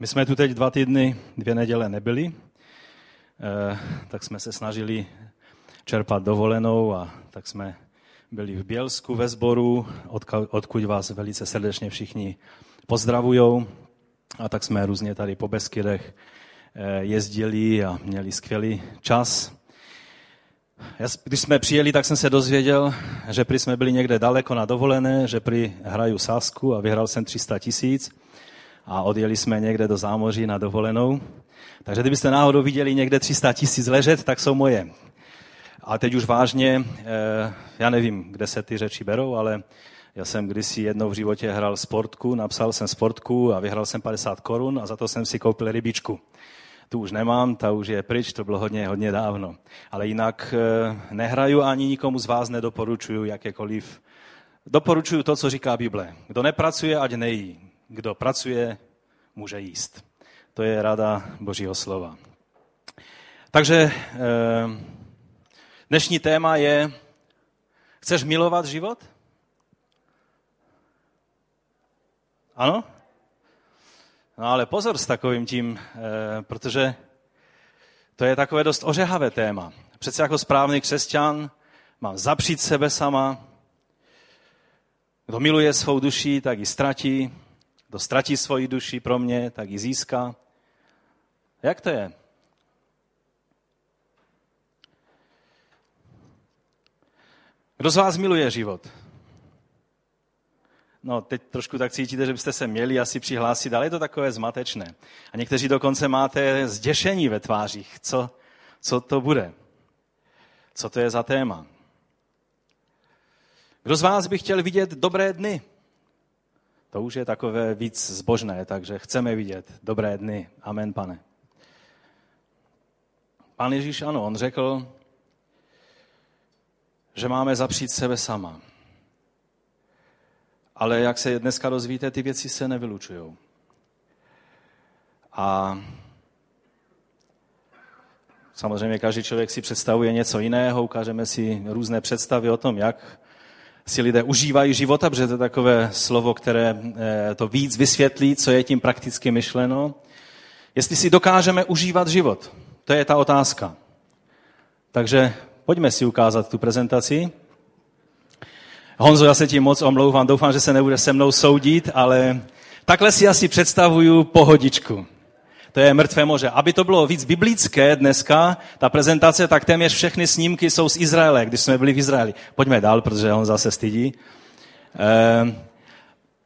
My jsme tu teď dva týdny, dvě neděle nebyli, eh, tak jsme se snažili čerpat dovolenou a tak jsme byli v Bělsku ve sboru, odkud vás velice srdečně všichni pozdravujou. A tak jsme různě tady po Beskydech eh, jezdili a měli skvělý čas. Když jsme přijeli, tak jsem se dozvěděl, že prý jsme byli někde daleko na dovolené, že prý hraju sásku a vyhrál jsem 300 tisíc a odjeli jsme někde do zámoří na dovolenou. Takže kdybyste náhodou viděli někde 300 tisíc ležet, tak jsou moje. A teď už vážně, eh, já nevím, kde se ty řeči berou, ale já jsem kdysi jednou v životě hrál sportku, napsal jsem sportku a vyhrál jsem 50 korun a za to jsem si koupil rybičku. Tu už nemám, ta už je pryč, to bylo hodně, hodně dávno. Ale jinak eh, nehraju ani nikomu z vás nedoporučuju jakékoliv. Doporučuju to, co říká Bible. Kdo nepracuje, ať nejí. Kdo pracuje, může jíst. To je rada Božího slova. Takže eh, dnešní téma je, chceš milovat život? Ano? No ale pozor s takovým tím, eh, protože to je takové dost ořehavé téma. Přece jako správný křesťan mám zapřít sebe sama. Kdo miluje svou duši, tak ji ztratí. Kdo ztratí svoji duši pro mě, tak ji získá. Jak to je? Kdo z vás miluje život? No, teď trošku tak cítíte, že byste se měli asi přihlásit, ale je to takové zmatečné. A někteří dokonce máte zděšení ve tvářích. Co, co to bude? Co to je za téma? Kdo z vás by chtěl vidět dobré dny? To už je takové víc zbožné, takže chceme vidět dobré dny. Amen, pane. Pan Ježíš, ano, on řekl, že máme zapřít sebe sama. Ale jak se dneska dozvíte, ty věci se nevylučují. A samozřejmě každý člověk si představuje něco jiného, ukážeme si různé představy o tom, jak si lidé užívají života, protože to je takové slovo, které eh, to víc vysvětlí, co je tím prakticky myšleno. Jestli si dokážeme užívat život, to je ta otázka. Takže pojďme si ukázat tu prezentaci. Honzo, já se ti moc omlouvám, doufám, že se nebude se mnou soudit, ale takhle si asi představuju pohodičku. To je mrtvé moře. Aby to bylo víc biblické dneska, ta prezentace, tak téměř všechny snímky jsou z Izraele, když jsme byli v Izraeli. Pojďme dál, protože on zase stydí. Eh,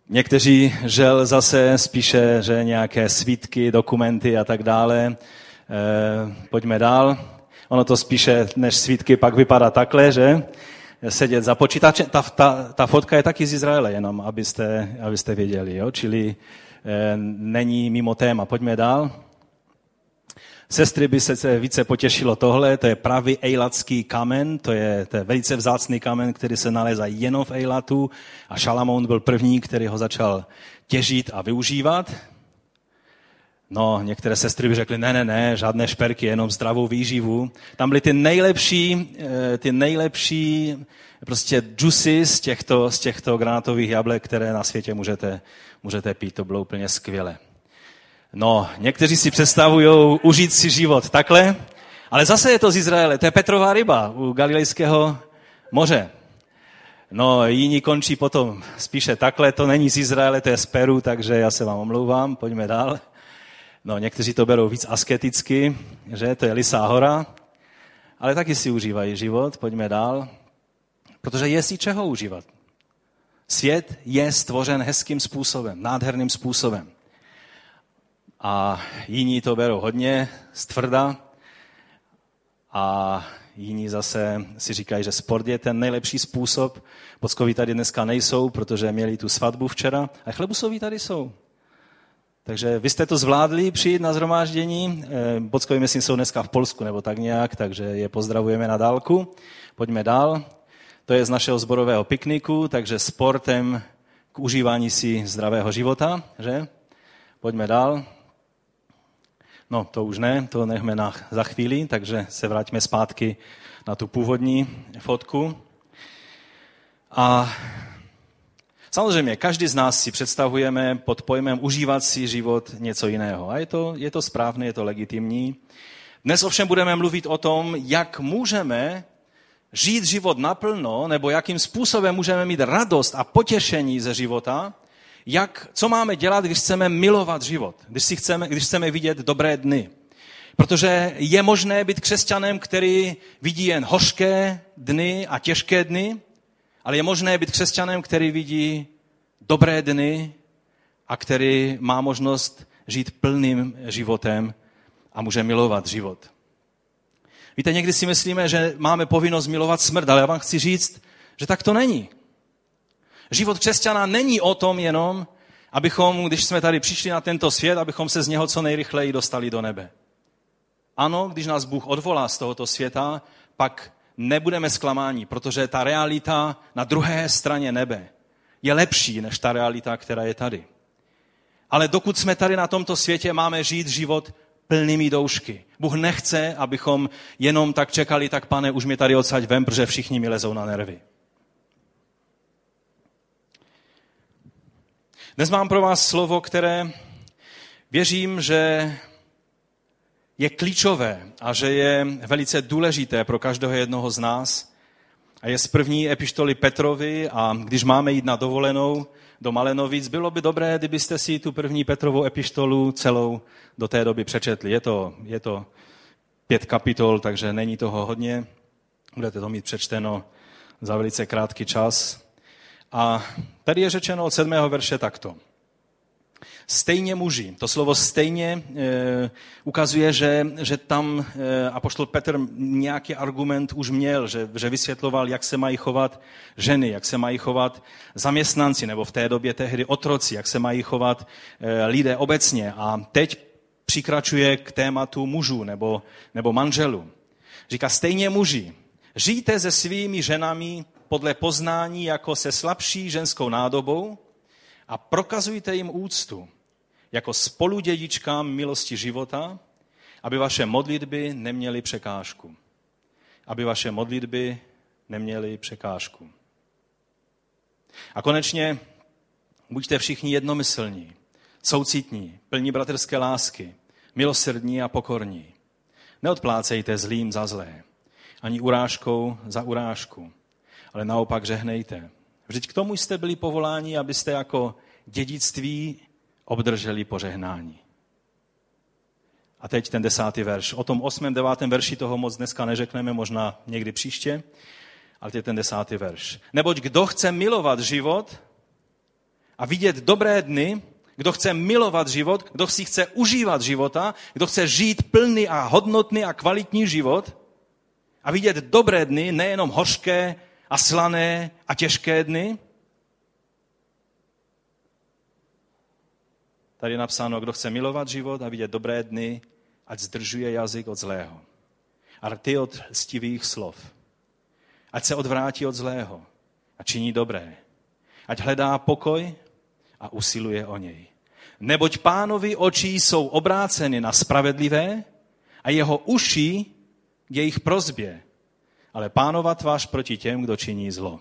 někteří žel zase spíše, že nějaké svítky, dokumenty a tak dále. Eh, pojďme dál. Ono to spíše než svítky pak vypadá takhle, že? sedět za počítačem. Ta, ta, ta fotka je taky z Izraele, jenom abyste, abyste věděli. Jo? Čili není mimo téma. Pojďme dál. Sestry by se více potěšilo tohle, to je pravý ejlatský kamen, to je, to je velice vzácný kamen, který se nalézá jenom v Ejlatu a Šalamoun byl první, který ho začal těžit a využívat. No, některé sestry by řekly, ne, ne, ne, žádné šperky, jenom zdravou výživu. Tam byly ty nejlepší, eh, ty nejlepší prostě juicy z těchto, z těchto granátových jablek, které na světě můžete, můžete pít. To bylo úplně skvělé. No, někteří si představují užít si život takhle, ale zase je to z Izraele, to je Petrová ryba u Galilejského moře. No, jiní končí potom spíše takhle, to není z Izraele, to je z Peru, takže já se vám omlouvám, pojďme dál. No, někteří to berou víc asketicky, že to je Lisá hora, ale taky si užívají život, pojďme dál, protože je si čeho užívat. Svět je stvořen hezkým způsobem, nádherným způsobem. A jiní to berou hodně stvrda a jiní zase si říkají, že sport je ten nejlepší způsob. Bockoví tady dneska nejsou, protože měli tu svatbu včera, a chlebusoví tady jsou. Takže vy jste to zvládli přijít na zhromáždění. Eh, Bockovi, myslím, jsou dneska v Polsku nebo tak nějak, takže je pozdravujeme na dálku. Pojďme dál. To je z našeho zborového pikniku, takže sportem k užívání si zdravého života, že? Pojďme dál. No, to už ne, to nechme na, za chvíli, takže se vrátíme zpátky na tu původní fotku. A Samozřejmě, každý z nás si představujeme pod pojmem užívat si život něco jiného. A je to, je to správné, je to legitimní. Dnes ovšem budeme mluvit o tom, jak můžeme žít život naplno, nebo jakým způsobem můžeme mít radost a potěšení ze života, jak, co máme dělat, když chceme milovat život, když, si chceme, když chceme vidět dobré dny. Protože je možné být křesťanem, který vidí jen hořké dny a těžké dny, ale je možné být křesťanem, který vidí dobré dny a který má možnost žít plným životem a může milovat život. Víte, někdy si myslíme, že máme povinnost milovat smrt, ale já vám chci říct, že tak to není. Život křesťana není o tom jenom, abychom, když jsme tady přišli na tento svět, abychom se z něho co nejrychleji dostali do nebe. Ano, když nás Bůh odvolá z tohoto světa, pak nebudeme zklamáni, protože ta realita na druhé straně nebe je lepší než ta realita, která je tady. Ale dokud jsme tady na tomto světě, máme žít život plnými doušky. Bůh nechce, abychom jenom tak čekali, tak pane, už mě tady odsaď vem, protože všichni mi lezou na nervy. Dnes mám pro vás slovo, které věřím, že je klíčové a že je velice důležité pro každého jednoho z nás. A je z první epištoly Petrovi a když máme jít na dovolenou do Malenovic, bylo by dobré, kdybyste si tu první Petrovou epištolu celou do té doby přečetli. Je to, je to pět kapitol, takže není toho hodně. Budete to mít přečteno za velice krátký čas. A tady je řečeno od sedmého verše takto. Stejně muži. To slovo stejně e, ukazuje, že, že tam e, apoštol Petr nějaký argument už měl, že, že vysvětloval, jak se mají chovat ženy, jak se mají chovat zaměstnanci, nebo v té době tehdy otroci, jak se mají chovat e, lidé obecně. A teď přikračuje k tématu mužů nebo, nebo manželů. Říká, stejně muži, žijte se svými ženami podle poznání jako se slabší ženskou nádobou a prokazujte jim úctu jako spoludědičkám milosti života, aby vaše modlitby neměly překážku. Aby vaše modlitby neměly překážku. A konečně buďte všichni jednomyslní, soucitní, plní bratrské lásky, milosrdní a pokorní. Neodplácejte zlým za zlé, ani urážkou za urážku, ale naopak žehnejte. Vždyť k tomu jste byli povoláni, abyste jako dědictví obdrželi požehnání. A teď ten desátý verš. O tom osmém, devátém verši toho moc dneska neřekneme, možná někdy příště, ale je ten desátý verš. Neboť kdo chce milovat život a vidět dobré dny, kdo chce milovat život, kdo si chce užívat života, kdo chce žít plný a hodnotný a kvalitní život a vidět dobré dny, nejenom hořké a slané a těžké dny, Tady je napsáno, kdo chce milovat život a vidět dobré dny, ať zdržuje jazyk od zlého. A ty od stivých slov. Ať se odvrátí od zlého a činí dobré. Ať hledá pokoj a usiluje o něj. Neboť pánovi oči jsou obráceny na spravedlivé a jeho uši k jejich prozbě, ale pánova tvář proti těm, kdo činí zlo.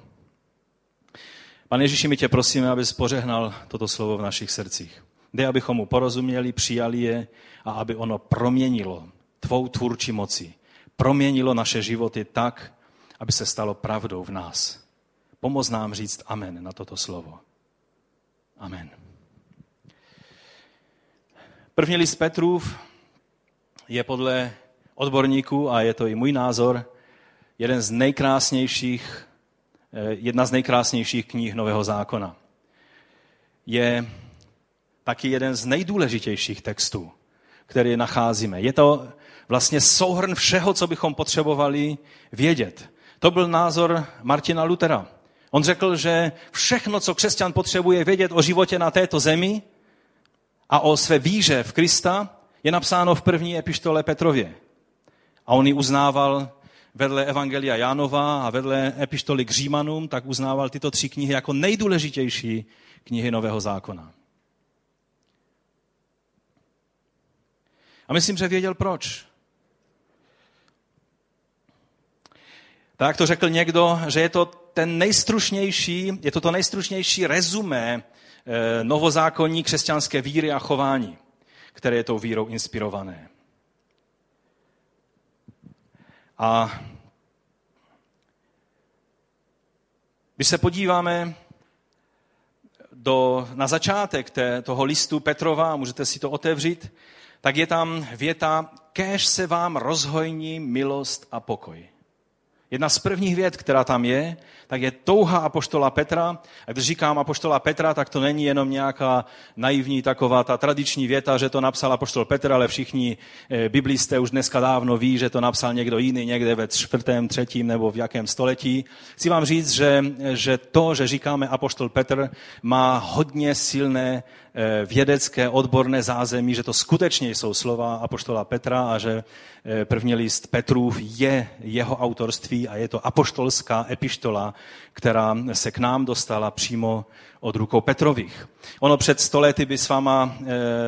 Pane Ježíši, my tě prosíme, abys pořehnal toto slovo v našich srdcích. Jde, abychom mu porozuměli, přijali je a aby ono proměnilo tvou tvůrčí moci. Proměnilo naše životy tak, aby se stalo pravdou v nás. Pomoz nám říct amen na toto slovo. Amen. První list Petrův je podle odborníků, a je to i můj názor, jeden z nejkrásnějších, eh, jedna z nejkrásnějších knih Nového zákona. Je taky jeden z nejdůležitějších textů, který nacházíme. Je to vlastně souhrn všeho, co bychom potřebovali vědět. To byl názor Martina Lutera. On řekl, že všechno, co křesťan potřebuje vědět o životě na této zemi a o své víře v Krista, je napsáno v první epištole Petrově. A on ji uznával vedle Evangelia Jánova a vedle epištoly k Římanům, tak uznával tyto tři knihy jako nejdůležitější knihy Nového zákona. A myslím, že věděl proč. Tak to řekl někdo, že je to ten nejstručnější, je to to nejstručnější rezumé eh, novozákonní křesťanské víry a chování, které je tou vírou inspirované. A když se podíváme do, na začátek té, toho listu Petrova, můžete si to otevřít, tak je tam věta, kéž se vám rozhojní milost a pokoj. Jedna z prvních věd, která tam je, tak je touha apoštola Petra. A když říkám apoštola Petra, tak to není jenom nějaká naivní taková ta tradiční věta, že to napsal apoštol Petr, ale všichni eh, biblisté už dneska dávno ví, že to napsal někdo jiný někde ve čtvrtém, třetím nebo v jakém století. Chci vám říct, že, že to, že říkáme apoštol Petr, má hodně silné vědecké, odborné zázemí, že to skutečně jsou slova apoštola Petra a že eh, první list Petrův je jeho autorství a je to apoštolská epištola, která se k nám dostala přímo od rukou Petrových. Ono před stolety by s váma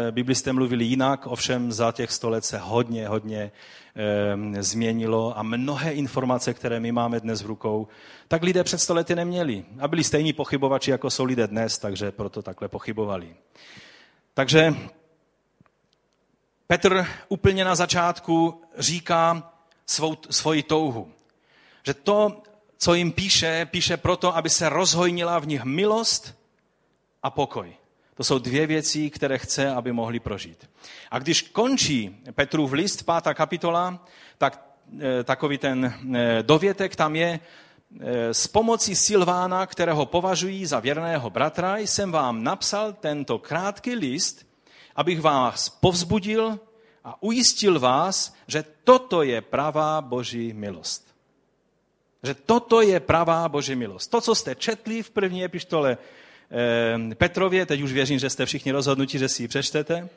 e, biblisté mluvili jinak, ovšem za těch sto let se hodně, hodně změnilo a mnohé informace, které my máme dnes v rukou, tak lidé před stolety neměli. A byli stejní pochybovači, jako jsou lidé dnes, takže proto takhle pochybovali. Takže Petr úplně na začátku říká svou, svoji touhu. Že to, co jim píše, píše proto, aby se rozhojnila v nich milost a pokoj. To jsou dvě věci, které chce, aby mohli prožít. A když končí Petrův list, pátá kapitola, tak e, takový ten e, dovětek tam je, e, s pomocí Silvána, kterého považují za věrného bratra, jsem vám napsal tento krátký list, abych vás povzbudil a ujistil vás, že toto je pravá boží milost. Že toto je pravá boží milost. To, co jste četli v první epištole Petrově, teď už věřím, že jste všichni rozhodnutí, že si ji přečtete.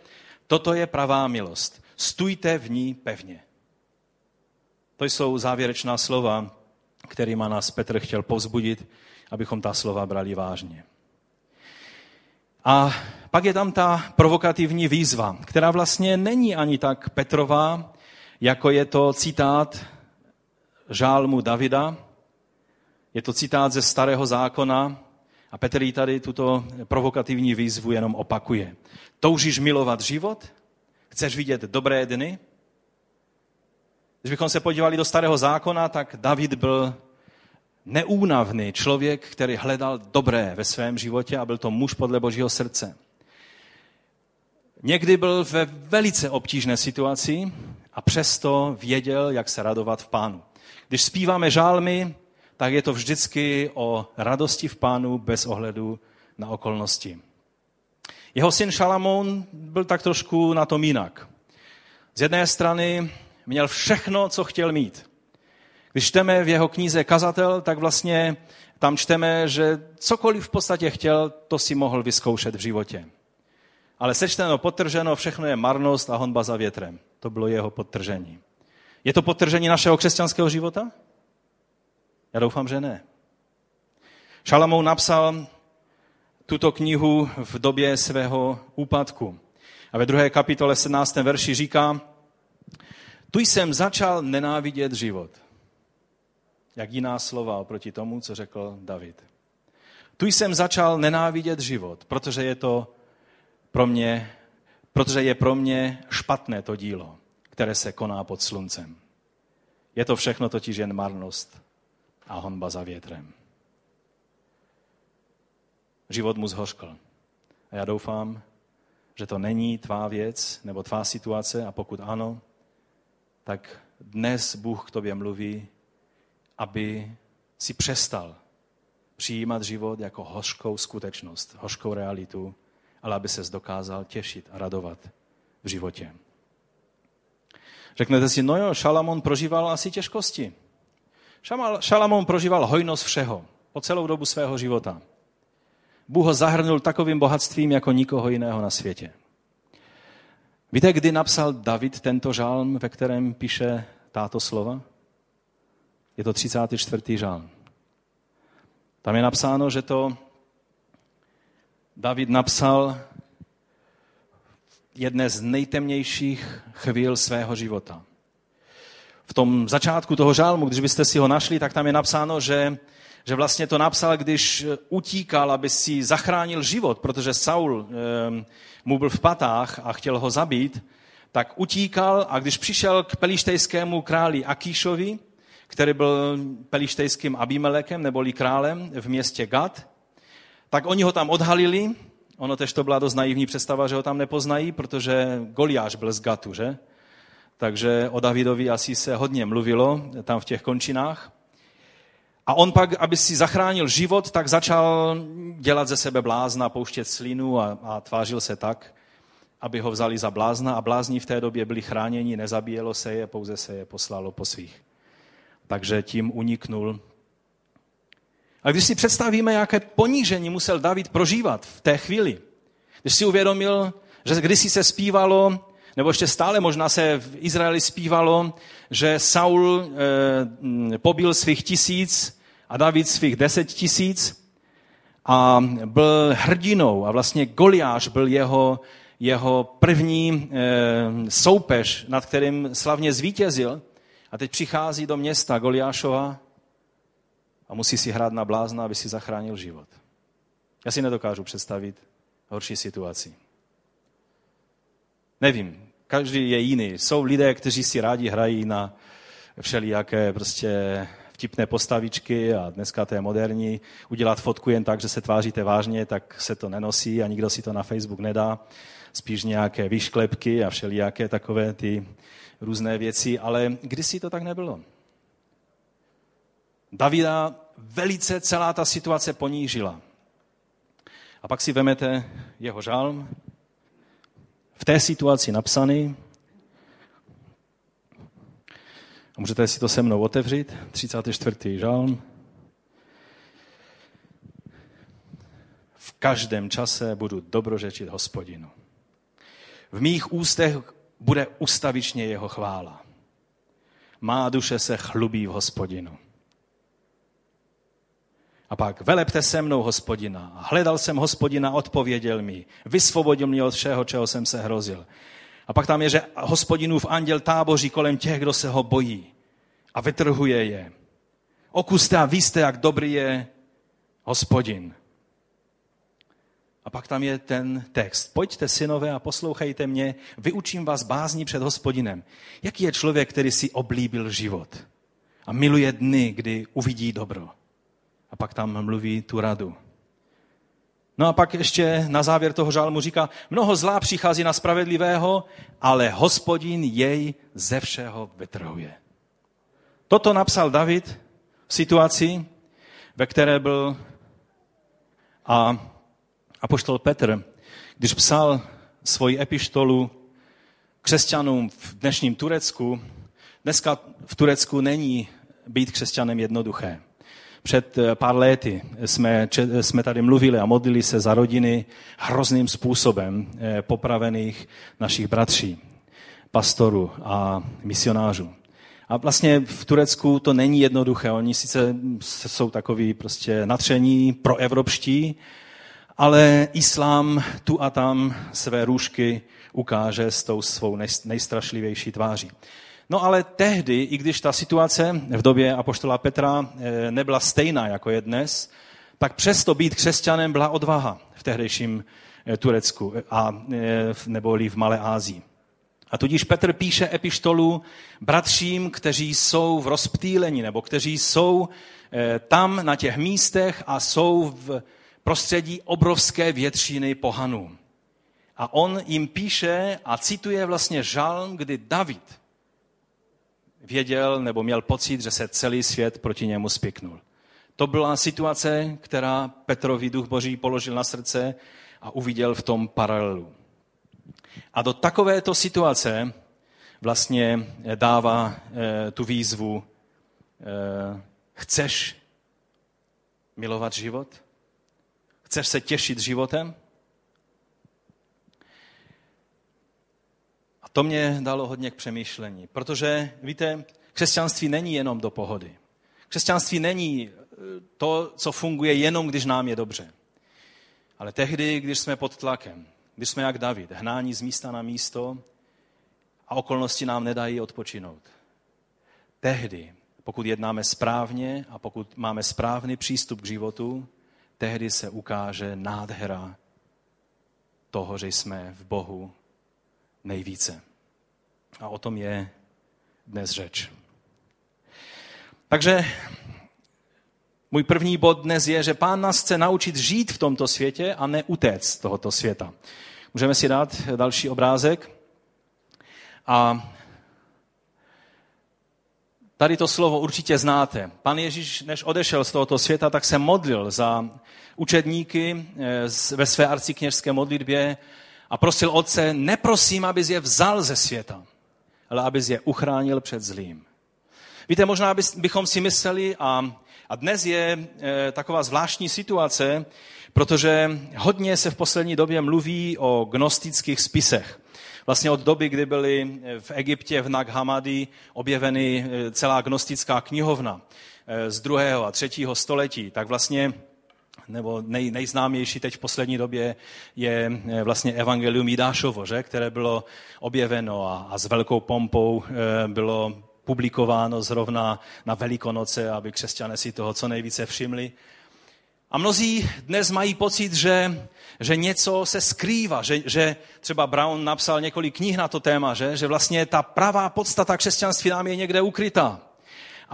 Toto je pravá milost. Stůjte v ní pevně. To jsou závěrečná slova, kterými nás Petr chtěl povzbudit, abychom ta slova brali vážně. A pak je tam ta provokativní výzva, která vlastně není ani tak Petrová, jako je to citát žálmu Davida. Je to citát ze starého zákona, a Petr jí tady tuto provokativní výzvu jenom opakuje. Toužíš milovat život? Chceš vidět dobré dny? Když bychom se podívali do starého zákona, tak David byl neúnavný člověk, který hledal dobré ve svém životě a byl to muž podle božího srdce. Někdy byl ve velice obtížné situaci a přesto věděl, jak se radovat v pánu. Když zpíváme žálmy, tak je to vždycky o radosti v pánu bez ohledu na okolnosti. Jeho syn Šalamón byl tak trošku na tom jinak. Z jedné strany měl všechno, co chtěl mít. Když čteme v jeho knize Kazatel, tak vlastně tam čteme, že cokoliv v podstatě chtěl, to si mohl vyzkoušet v životě. Ale sečteno, potrženo, všechno je marnost a honba za větrem. To bylo jeho podtržení. Je to podtržení našeho křesťanského života? Já doufám, že ne. Šalamou napsal tuto knihu v době svého úpadku. A ve druhé kapitole 17. verši říká, tu jsem začal nenávidět život. Jak jiná slova oproti tomu, co řekl David. Tu jsem začal nenávidět život, protože je to pro mě, protože je pro mě špatné to dílo, které se koná pod sluncem. Je to všechno totiž jen marnost a honba za větrem. Život mu zhořkl. A já doufám, že to není tvá věc nebo tvá situace a pokud ano, tak dnes Bůh k tobě mluví, aby si přestal přijímat život jako hořkou skutečnost, hořkou realitu, ale aby se dokázal těšit a radovat v životě. Řeknete si, no jo, Šalamon prožíval asi těžkosti. Šalamón prožíval hojnost všeho po celou dobu svého života. Bůh ho zahrnul takovým bohatstvím jako nikoho jiného na světě. Víte, kdy napsal David tento žálm, ve kterém píše táto slova? Je to 34. žálm. Tam je napsáno, že to David napsal jedné z nejtemnějších chvíl svého života. V tom začátku toho žálmu, když byste si ho našli, tak tam je napsáno, že, že vlastně to napsal, když utíkal, aby si zachránil život, protože Saul e, mu byl v patách a chtěl ho zabít, tak utíkal a když přišel k pelištejskému králi Akíšovi, který byl pelištejským Abimelekem, neboli králem v městě Gad, tak oni ho tam odhalili. Ono tež to byla dost naivní představa, že ho tam nepoznají, protože Goliáš byl z Gatu, že? Takže o Davidovi asi se hodně mluvilo tam v těch končinách. A on pak, aby si zachránil život, tak začal dělat ze sebe blázna, pouštět slinu a, a tvářil se tak, aby ho vzali za blázna a blázni v té době byli chráněni, nezabíjelo se je, pouze se je poslalo po svých. Takže tím uniknul. A když si představíme, jaké ponížení musel David prožívat v té chvíli, když si uvědomil, že kdysi se zpívalo, nebo ještě stále možná se v Izraeli zpívalo, že Saul e, pobil svých tisíc a David svých deset tisíc a byl hrdinou a vlastně Goliáš byl jeho, jeho první e, soupeř, nad kterým slavně zvítězil. A teď přichází do města Goliášova a musí si hrát na blázna, aby si zachránil život. Já si nedokážu představit horší situaci. Nevím, každý je jiný. Jsou lidé, kteří si rádi hrají na všelijaké prostě vtipné postavičky a dneska to je moderní. Udělat fotku jen tak, že se tváříte vážně, tak se to nenosí a nikdo si to na Facebook nedá. Spíš nějaké výšklepky a všelijaké takové ty různé věci, ale kdysi to tak nebylo. Davida velice celá ta situace ponížila. A pak si vemete jeho žálm, v té situaci napsaný. A můžete si to se mnou otevřít, 34. žálm. V každém čase budu dobrořečit hospodinu. V mých ústech bude ustavičně jeho chvála. Má duše se chlubí v hospodinu. A pak velepte se mnou hospodina. Hledal jsem hospodina, odpověděl mi. Vysvobodil mě od všeho, čeho jsem se hrozil. A pak tam je, že hospodinův anděl táboří kolem těch, kdo se ho bojí. A vytrhuje je. Okuste a víste, jak dobrý je hospodin. A pak tam je ten text. Pojďte, synové, a poslouchejte mě, vyučím vás bázní před hospodinem. Jaký je člověk, který si oblíbil život a miluje dny, kdy uvidí dobro? A pak tam mluví tu radu. No a pak ještě na závěr toho žálmu říká, mnoho zlá přichází na spravedlivého, ale hospodin jej ze všeho vytrhuje. Toto napsal David v situaci, ve které byl a apoštol Petr, když psal svoji epištolu křesťanům v dnešním Turecku, dneska v Turecku není být křesťanem jednoduché. Před eh, pár lety jsme, jsme tady mluvili a modlili se za rodiny hrozným způsobem eh, popravených našich bratří, pastorů a misionářů. A vlastně v Turecku to není jednoduché. Oni sice jsou takový prostě natření proevropští, ale islám tu a tam své růžky ukáže s tou svou nejstrašlivější tváří. No ale tehdy, i když ta situace v době apoštola Petra eh, nebyla stejná, jako je dnes, tak přesto být křesťanem byla odvaha v tehdejším eh, Turecku a, eh, neboli v Malé Ázii. A tudíž Petr píše epištolu bratřím, kteří jsou v rozptýlení, nebo kteří jsou tam na těch místech a jsou v prostředí obrovské většiny pohanů. A on jim píše a cituje vlastně žalm, kdy David věděl nebo měl pocit, že se celý svět proti němu spiknul. To byla situace, která Petrovi duch boží položil na srdce a uviděl v tom paralelu. A do takovéto situace vlastně dává e, tu výzvu, e, chceš milovat život? Chceš se těšit životem? To mě dalo hodně k přemýšlení, protože, víte, křesťanství není jenom do pohody. Křesťanství není eh, to, co funguje jenom, když nám je dobře. Ale tehdy, když jsme pod tlakem, když jsme jak David, hnání z místa na místo a okolnosti nám nedají odpočinout. tehdy, pokud jednáme správně a pokud máme správný přístup k životu, tehdy se ukáže nádhera toho, že jsme v Bohu nejvíce. A o tom je dnes řeč. Takže můj první bod dnes je, že Pán nás chce naučit žít v tomto světě a ne utéct z tohoto světa. Můžeme si dát další obrázek. A tady to slovo určitě znáte. Pan Ježíš, než odešel z tohoto světa, tak se modlil za učedníky eh, ve své arcikněžské modlitbě a prosil Otce, neprosím, abys je vzal ze světa, ale abys je uchránil před zlým. Víte, možná bychom si mysleli, a, a dnes je e, taková zvláštní situace, protože hodně se v poslední době mluví o gnostických spisech. Vlastně od doby, kdy byly v Egyptě v Nag Hammadi objeveny e, celá gnostická knihovna e, z druhého a třetího století, tak vlastně nebo nej, nejznámější teď v poslední době je vlastně Evangelium Jidášovo, že? které bylo objeveno a, a s velkou pompou bylo publikováno zrovna na Velikonoce, aby křesťané si toho co nejvíce všimli. A mnozí dnes mají pocit, že, že něco se skrývá, že, že třeba Brown napsal několik knih na to téma, že, že vlastně ta pravá podstata křesťanství nám je někde ukrytá.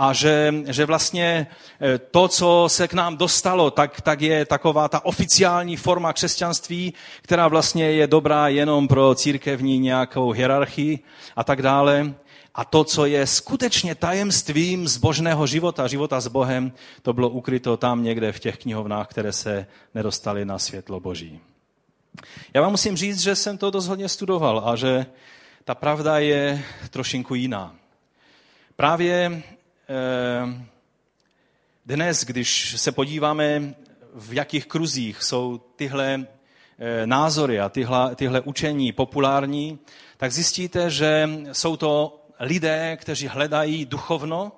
A že, že vlastně e, to, co se k nám dostalo, tak, tak je taková ta oficiální forma křesťanství, která vlastně je dobrá jenom pro církevní nějakou hierarchii a tak dále. A to, co je skutečně tajemstvím zbožného života, života s Bohem, to bylo ukryto tam někde v těch knihovnách, které se nedostaly na světlo Boží. Já vám musím říct, že jsem to dost hodně studoval a že ta pravda je trošinku jiná. Právě eh, dnes, když se podíváme, v jakých kruzích jsou tyhle eh, názory a tyhle, tyhle učení populární, tak zjistíte, že jsou to lidé, kteří hledají duchovno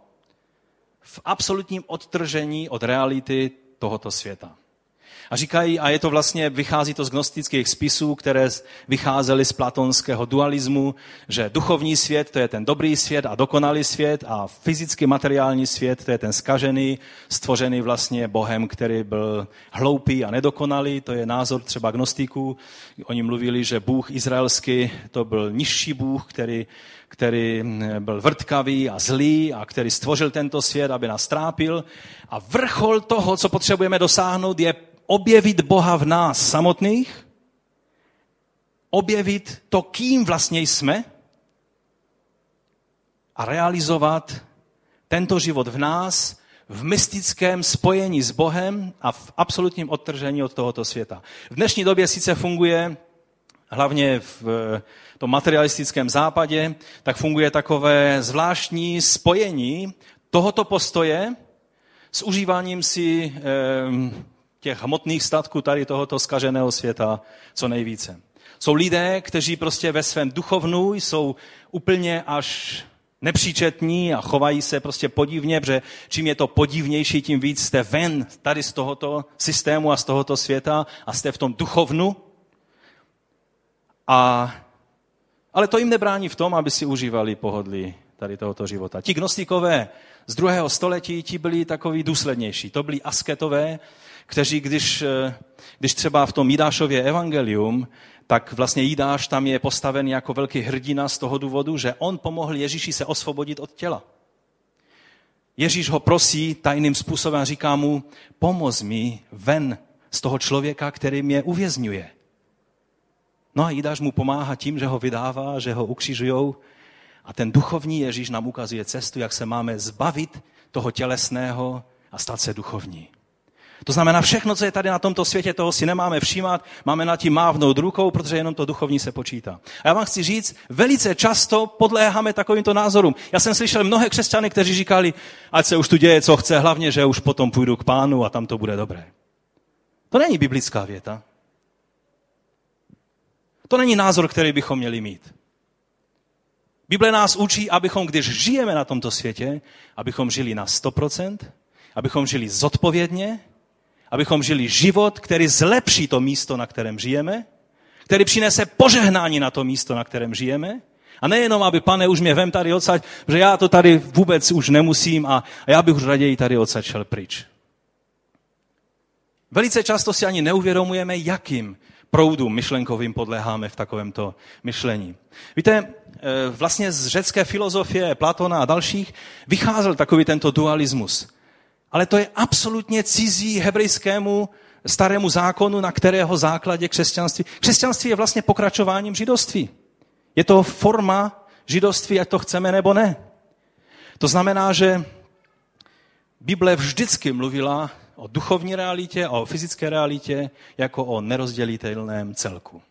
v absolutním odtržení od reality tohoto světa. A říkají, a je to vlastně, vychází to z gnostických spisů, které vycházely z platonského dualismu, že duchovní svět to je ten dobrý svět a dokonalý svět a fyzicky materiální svět to je ten skažený, stvořený vlastně Bohem, který byl hloupý a nedokonalý. To je názor třeba gnostiků. Oni mluvili, že Bůh izraelský to byl nižší Bůh, který který byl vrtkavý a zlý a který stvořil tento svět, aby nás trápil. A vrchol toho, co potřebujeme dosáhnout, je objevit Boha v nás samotných, objevit to, kým vlastně jsme a realizovat tento život v nás v mystickém spojení s Bohem a v absolutním odtržení od tohoto světa. V dnešní době sice funguje hlavně v tom materialistickém západě, tak funguje takové zvláštní spojení tohoto postoje s užíváním si těch hmotných statků tady tohoto skaženého světa co nejvíce. Jsou lidé, kteří prostě ve svém duchovnu jsou úplně až nepříčetní a chovají se prostě podivně, protože čím je to podivnější, tím víc jste ven tady z tohoto systému a z tohoto světa a jste v tom duchovnu. A, ale to jim nebrání v tom, aby si užívali pohodlí tady tohoto života. Ti gnostikové z druhého století, ti byli takový důslednější. To byli asketové, kteří, když, eh, když třeba v tom Jidášově evangelium, tak vlastně Jidáš tam je postaven jako velký hrdina z toho důvodu, že on pomohl Ježíši se osvobodit od těla. Ježíš ho prosí tajným způsobem a říká mu, pomoz mi ven z toho člověka, který mě uvězňuje. No a Jidáš mu pomáhá tím, že ho vydává, že ho ukřižujou. A ten duchovní Ježíš nám ukazuje cestu, jak se máme zbavit toho tělesného a stát se duchovní. To znamená, všechno, co je tady na tomto světě, toho si nemáme všímat, máme na tím mávnout rukou, protože jenom to duchovní se počítá. A já vám chci říct, velice často podléháme takovýmto názorům. Já jsem slyšel mnohé křesťany, kteří říkali, ať se už tu děje, co chce, hlavně, že už potom půjdu k pánu a tam to bude dobré. To není biblická věta. To není názor, který bychom měli mít. Bible nás učí, abychom, když žijeme na tomto světě, abychom žili na 100%, abychom žili zodpovědně, abychom žili život, který zlepší to místo, na kterém žijeme, který přinese požehnání na to místo, na kterém žijeme, A nejenom, aby pane, už mě vem tady odsaď, že já to tady vůbec už nemusím a, a já bych už raději tady odsaď šel pryč. Velice často si ani neuvědomujeme, jakým proudům myšlenkovým podléháme v takovémto myšlení. Víte, e, vlastně z řecké filozofie Platona a dalších vycházel takový tento dualismus. Ale to je absolutně cizí hebrejskému starému zákonu, na kterého základě křesťanství. Křesťanství je vlastně pokračováním židovství. Je to forma židovství, ať to chceme nebo ne. To znamená, že Bible vždycky mluvila o duchovní realitě a o fyzické realitě jako o nerozdělitelném celku.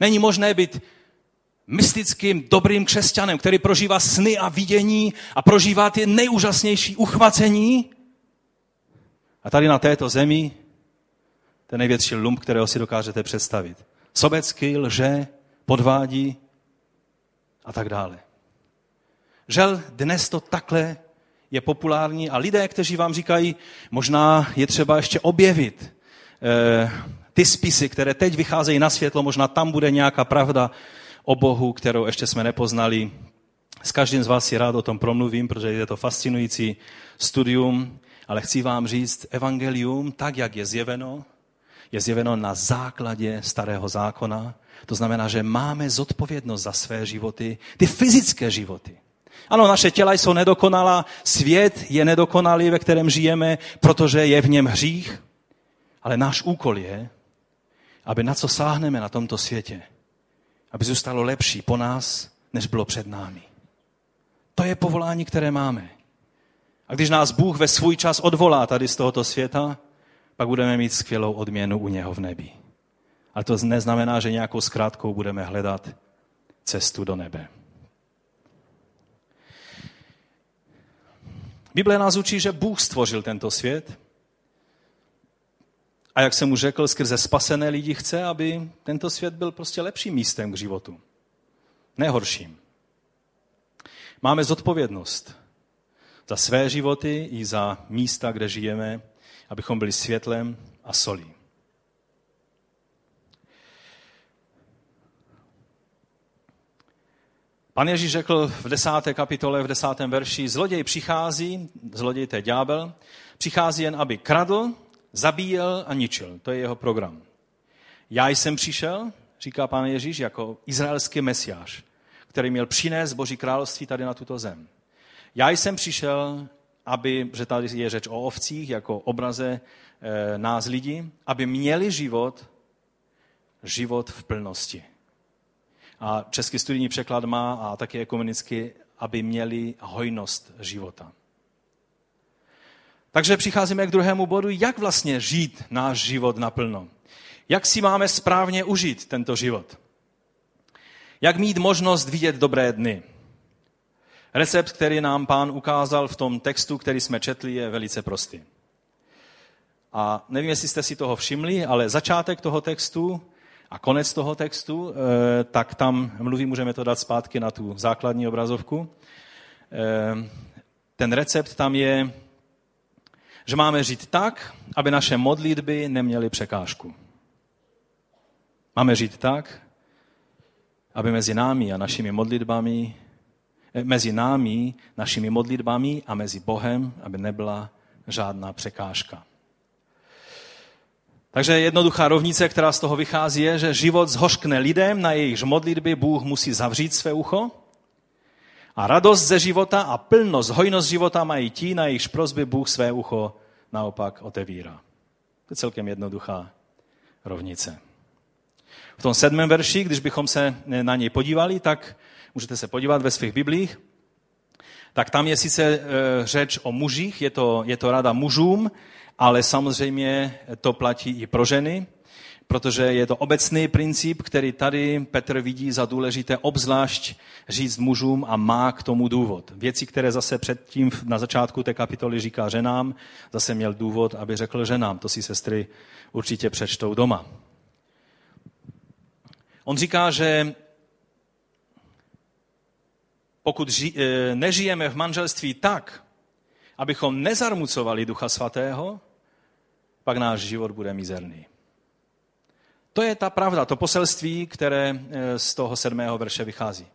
Není možné být mystickým, dobrým křesťanem, který prožívá sny a vidění a prožívá ty nejúžasnější uchvacení. A tady na této zemi ten největší lump, kterého si dokážete představit. Sobecký, lže, podvádí a tak dále. Žel, dnes to takhle je populární a lidé, kteří vám říkají, možná je třeba ještě objevit eh, ty spisy, které teď vycházejí na světlo, možná tam bude nějaká pravda o Bohu, kterou ještě jsme nepoznali. S každým z vás si rád o tom promluvím, protože je to fascinující studium, ale chci vám říct, evangelium, tak jak je zjeveno, je zjeveno na základě starého zákona. To znamená, že máme zodpovědnost za své životy, ty fyzické životy. Ano, naše těla jsou nedokonalá, svět je nedokonalý, ve kterém žijeme, protože je v něm hřích. Ale náš úkol je, aby na co sáhneme na tomto světě, aby zůstalo lepší po nás, než bylo před námi. To je povolání, které máme. A když nás Bůh ve svůj čas odvolá tady z tohoto světa, pak budeme mít skvělou odměnu u něho v nebi. Ale to neznamená, že nějakou zkrátkou budeme hledat cestu do nebe. Bible nás učí, že Bůh stvořil tento svět a jak jsem mu řekl, skrze spasené lidi chce, aby tento svět byl prostě lepším místem k životu. Nehorším. Máme zodpovědnost za své životy i za místa, kde žijeme, abychom byli světlem a solí. Pan Ježíš řekl v desáté kapitole, v desátém verši, zloděj přichází, zloděj to je ďábel, přichází jen, aby kradl, zabíjel a ničil. To je jeho program. Já jsem přišel, říká pán Ježíš, jako izraelský mesiáš, který měl přinést Boží království tady na tuto zem. Já jsem přišel, aby, že tady je řeč o ovcích, jako obraze e, nás lidí, aby měli život, život v plnosti. A český studijní překlad má a taky ekumenicky, aby měli hojnost života. Takže přicházíme k druhému bodu, jak vlastně žít náš život naplno. Jak si máme správně užít tento život. Jak mít možnost vidět dobré dny. Recept, který nám pán ukázal v tom textu, který jsme četli, je velice prostý. A nevím, jestli jste si toho všimli, ale začátek toho textu a konec toho textu, eh, tak tam mluví, můžeme to dát zpátky na tu základní obrazovku. Eh, ten recept tam je, že máme žít tak, aby naše modlitby neměly překážku. Máme žít tak, aby mezi námi a našimi modlitbami, eh, mezi námi, našimi modlitbami a mezi Bohem, aby nebyla žádná překážka. Takže jednoduchá rovnice, která z toho vychází, je, že život zhořkne lidem, na jejichž modlitby Bůh musí zavřít své ucho. A radost ze života a plnost, hojnost života mají ti, na jejichž prozby Bůh své ucho naopak otevírá. To je celkem jednoduchá rovnice. V tom sedmém verši, když bychom se na něj podívali, tak můžete se podívat ve svých biblích, tak tam je sice e, řeč o mužích, je to, je to rada mužům, ale samozřejmě to platí i pro ženy, protože je to obecný princip, který tady Petr vidí za důležité obzvlášť říct mužům a má k tomu důvod. Věci, které zase předtím na začátku té kapitoly říká ženám, zase měl důvod, aby řekl ženám. To si sestry určitě přečtou doma. On říká, že pokud ži, eh, nežijeme v manželství tak, abychom nezarmucovali Ducha Svatého, pak náš život bude mizerný. To je ta pravda, to poselství, které eh, z toho sedmého verše vychází.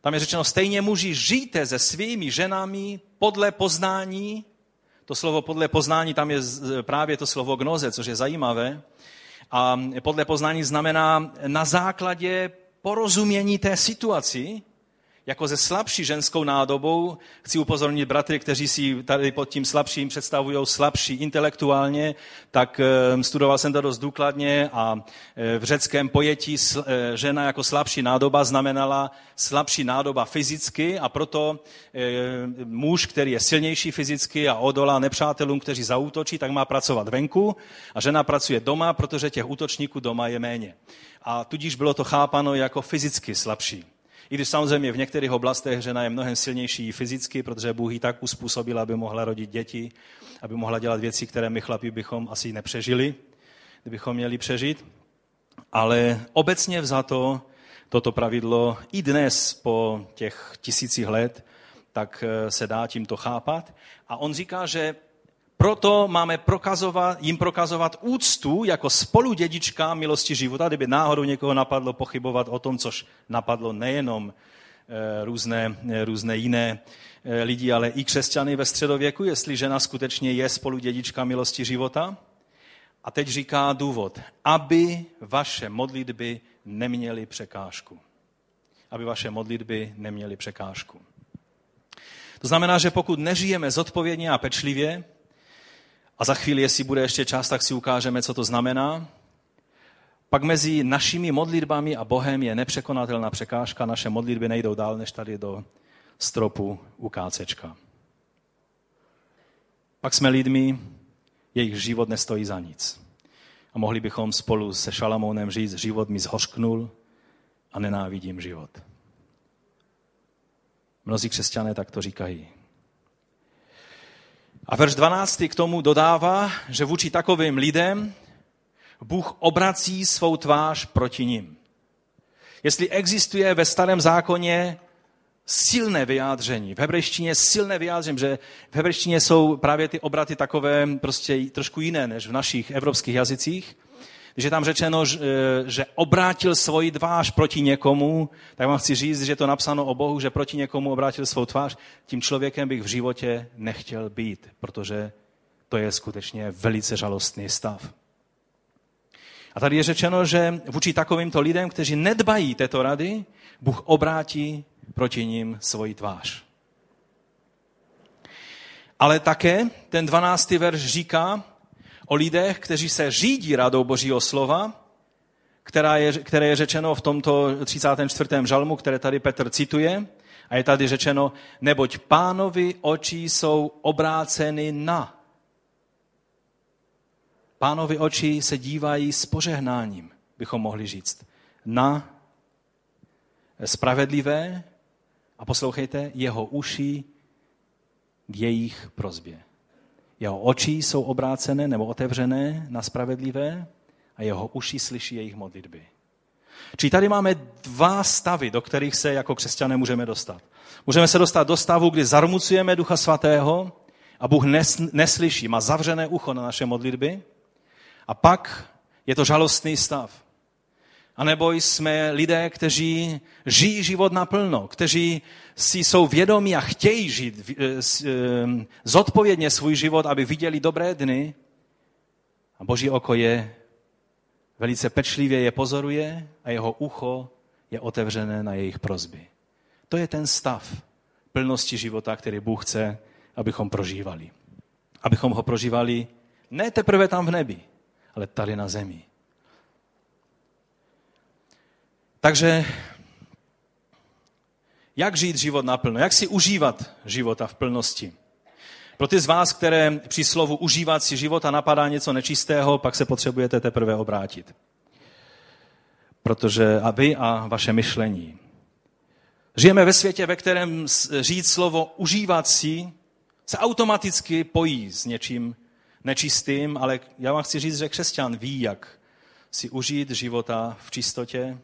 Tam je řečeno, stejně muži, žijte se svými ženami podle poznání. To slovo podle poznání, tam je právě to slovo gnoze, což je zajímavé. A podle poznání znamená na základě porozumění té situaci, jako ze slabší ženskou nádobou. Chci upozornit bratry, kteří si tady pod tím slabším představují slabší intelektuálně, tak eh, studoval jsem to dost důkladně a eh, v řeckém pojetí eh, žena jako slabší nádoba znamenala slabší nádoba fyzicky a proto muž, který je silnější fyzicky a odolá nepřátelům, kteří zaútočí, tak má pracovat venku a žena pracuje doma, protože těch útočníků doma je méně. A tudíž bylo to chápano jako fyzicky slabší. I když samozřejmě v některých oblastech žena je mnohem silnější fyzicky, protože Bůh ji tak uspůsobil, aby mohla rodit děti, aby mohla dělat věci, které my chlapi bychom asi nepřežili, kdybychom měli přežít. Ale obecně vzato toto pravidlo i dnes po těch tisících let, tak eh, se dá tímto chápat. A on říká, že proto máme prokazovat, jim prokazovat úctu jako spoludědička milosti života, kdyby náhodou někoho napadlo pochybovat o tom, což napadlo nejenom eh, různé, eh, různé jiné eh, lidi, ale i křesťany ve středověku, jestli žena skutečně je spoludědička milosti života. A teď říká důvod, aby vaše modlitby neměly překážku. Aby vaše modlitby neměly překážku. To znamená, že pokud nežijeme zodpovědně a pečlivě, a za chvíli, jestli bude ještě čas, tak si ukážeme, co to znamená. Pak mezi našimi modlitbami a Bohem je nepřekonatelná překážka. Naše modlitby nejdou dál, než tady do stropu u kácečka. Pak jsme lidmi, jejich život nestojí za nic. A mohli bychom spolu se Šalamounem říct, život mi zhořknul a nenávidím život. Mnozí křesťané tak to říkají. A verš 12 k tomu dodává, že vůči takovým lidem Bůh obrací svou tvář proti ním. Jestli existuje ve starém zákoně silné vyjádření, v hebrejštině silné vyjádření, že v hebrejštině jsou právě ty obraty takové prostě trošku jiné než v našich evropských jazycích, když je tam řečeno, že obrátil svoji tvář proti někomu, tak vám chci říct, že je to napsáno o Bohu, že proti někomu obrátil svou tvář, tím člověkem bych v životě nechtěl být, protože to je skutečně velice žalostný stav. A tady je řečeno, že vůči takovýmto lidem, kteří nedbají této rady, Bůh obrátí proti ním svoji tvář. Ale také ten 12. verš říká, o lidech, kteří se řídí radou Božího slova, která je, které je řečeno v tomto 34. žalmu, které tady Petr cituje. A je tady řečeno, neboť pánovi oči jsou obráceny na. Pánovi oči se dívají s požehnáním, bychom mohli říct, na spravedlivé a poslouchejte, jeho uši k jejich prozbě. Jeho oči jsou obrácené nebo otevřené na spravedlivé a jeho uši slyší jejich modlitby. Čili tady máme dva stavy, do kterých se jako křesťané můžeme dostat. Můžeme se dostat do stavu, kdy zarmucujeme Ducha Svatého a Bůh nes, neslyší, má zavřené ucho na naše modlitby. A pak je to žalostný stav. A nebo jsme lidé, kteří žijí život naplno, kteří si jsou vědomí a chtějí žít eh, eh, zodpovědně svůj život, aby viděli dobré dny. A Boží oko je velice pečlivě je pozoruje a jeho ucho je otevřené na jejich prozby. To je ten stav plnosti života, který Bůh chce, abychom prožívali. Abychom ho prožívali ne teprve tam v nebi, ale tady na zemi. Takže jak žít život naplno? Jak si užívat života v plnosti? Pro ty z vás, které při slovu užívat si života napadá něco nečistého, pak se potřebujete teprve obrátit. Protože a vy a vaše myšlení. Žijeme ve světě, ve kterém říct slovo užívat si se automaticky pojí s něčím nečistým, ale já vám chci říct, že křesťan ví, jak si užít života v čistotě,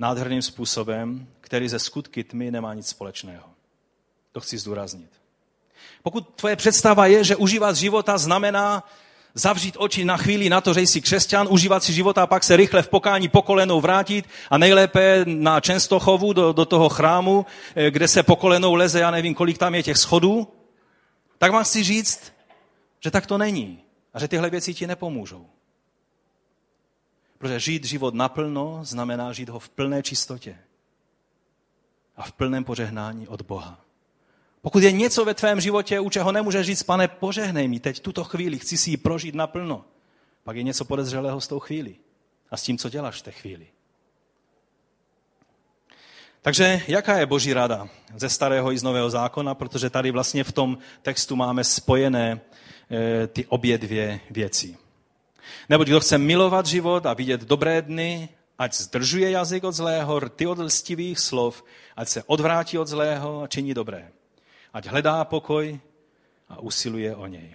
nádherným způsobem, který ze skutky tmy nemá nic společného. To chci zdůraznit. Pokud tvoje představa je, že užívat života znamená zavřít oči na chvíli na to, že jsi křesťan, užívat si života a pak se rychle v pokání po kolenou vrátit a nejlépe na Čenstochovu do, do toho chrámu, eh, kde se po kolenou leze, já nevím, kolik tam je těch schodů, tak vám chci říct, že tak to není a že tyhle věci ti nepomůžou. Protože žít život naplno znamená žít ho v plné čistotě a v plném požehnání od Boha. Pokud je něco ve tvém životě, u čeho nemůžeš říct, pane, požehnej mi teď tuto chvíli, chci si ji prožít naplno, pak je něco podezřelého s tou chvíli a s tím, co děláš v té chvíli. Takže jaká je boží rada ze starého i z nového zákona, protože tady vlastně v tom textu máme spojené e, ty obě dvě věci. Neboť kdo chce milovat život a vidět dobré dny, ať zdržuje jazyk od zlého, rty od lstivých slov, ať se odvrátí od zlého a činí dobré. Ať hledá pokoj a usiluje o něj.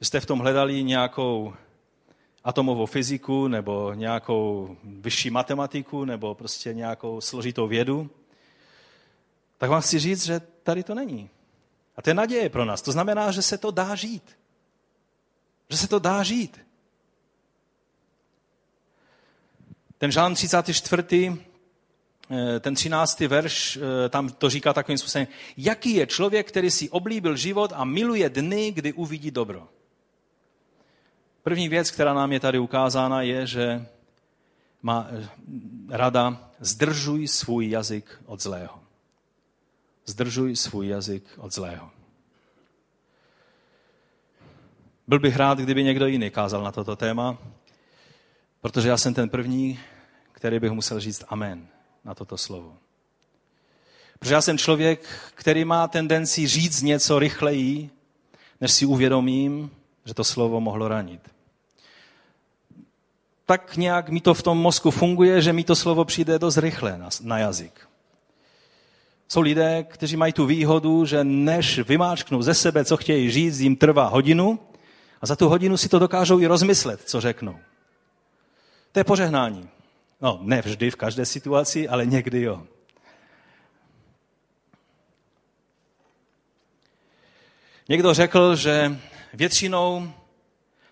Jste v tom hledali nějakou atomovou fyziku nebo nějakou vyšší matematiku nebo prostě nějakou složitou vědu, tak vám chci říct, že tady to není. A to je naděje pro nás. To znamená, že se to dá žít. Že se to dá žít. Ten žán 34. Eh, ten 13. verš, eh, tam to říká takovým způsobem, jaký je člověk, který si oblíbil život a miluje dny, kdy uvidí dobro. První věc, která nám je tady ukázána, je, že má eh, rada, zdržuj svůj jazyk od zlého. Zdržuj svůj jazyk od zlého. Byl bych rád, kdyby někdo jiný kázal na toto téma, protože já jsem ten první, který bych musel říct amen na toto slovo. Protože já jsem člověk, který má tendenci říct něco rychleji, než si uvědomím, že to slovo mohlo ranit. Tak nějak mi to v tom mozku funguje, že mi to slovo přijde dost rychle na, na jazyk. Jsou lidé, kteří mají tu výhodu, že než vymáčknou ze sebe, co chtějí říct, jim trvá hodinu a za tu hodinu si to dokážou i rozmyslet, co řeknou. To je požehnání. No, ne vždy v každé situaci, ale někdy jo. Někdo řekl, že většinou